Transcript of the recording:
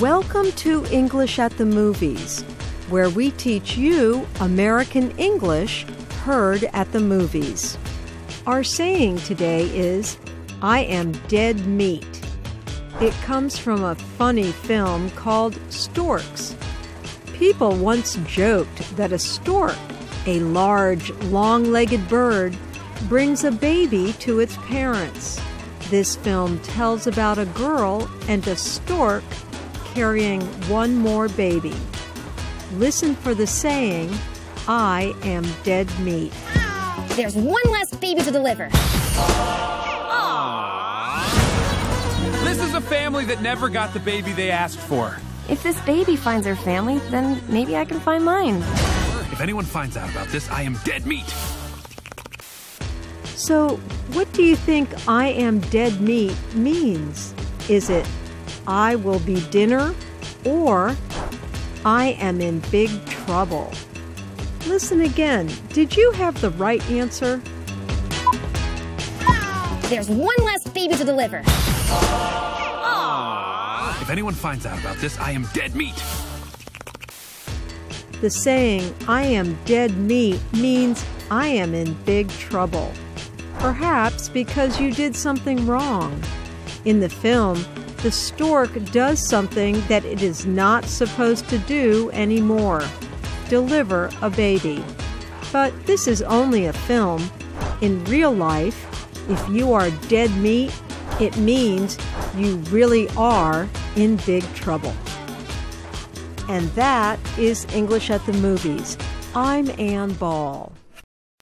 Welcome to English at the Movies, where we teach you American English heard at the movies. Our saying today is, I am dead meat. It comes from a funny film called Storks. People once joked that a stork, a large, long legged bird, brings a baby to its parents. This film tells about a girl and a stork carrying one more baby. Listen for the saying, I am dead meat. There's one less baby to deliver. This is a family that never got the baby they asked for. If this baby finds her family, then maybe I can find mine. If anyone finds out about this, I am dead meat. So, what do you think I am dead meat means? Is it I will be dinner or I am in big trouble? Listen again. Did you have the right answer? There's one less baby to deliver. If anyone finds out about this, I am dead meat. The saying, I am dead meat, means I am in big trouble. Perhaps because you did something wrong. In the film, the stork does something that it is not supposed to do anymore deliver a baby. But this is only a film. In real life, if you are dead meat, it means you really are in big trouble. And that is English at the Movies. I'm Ann Ball.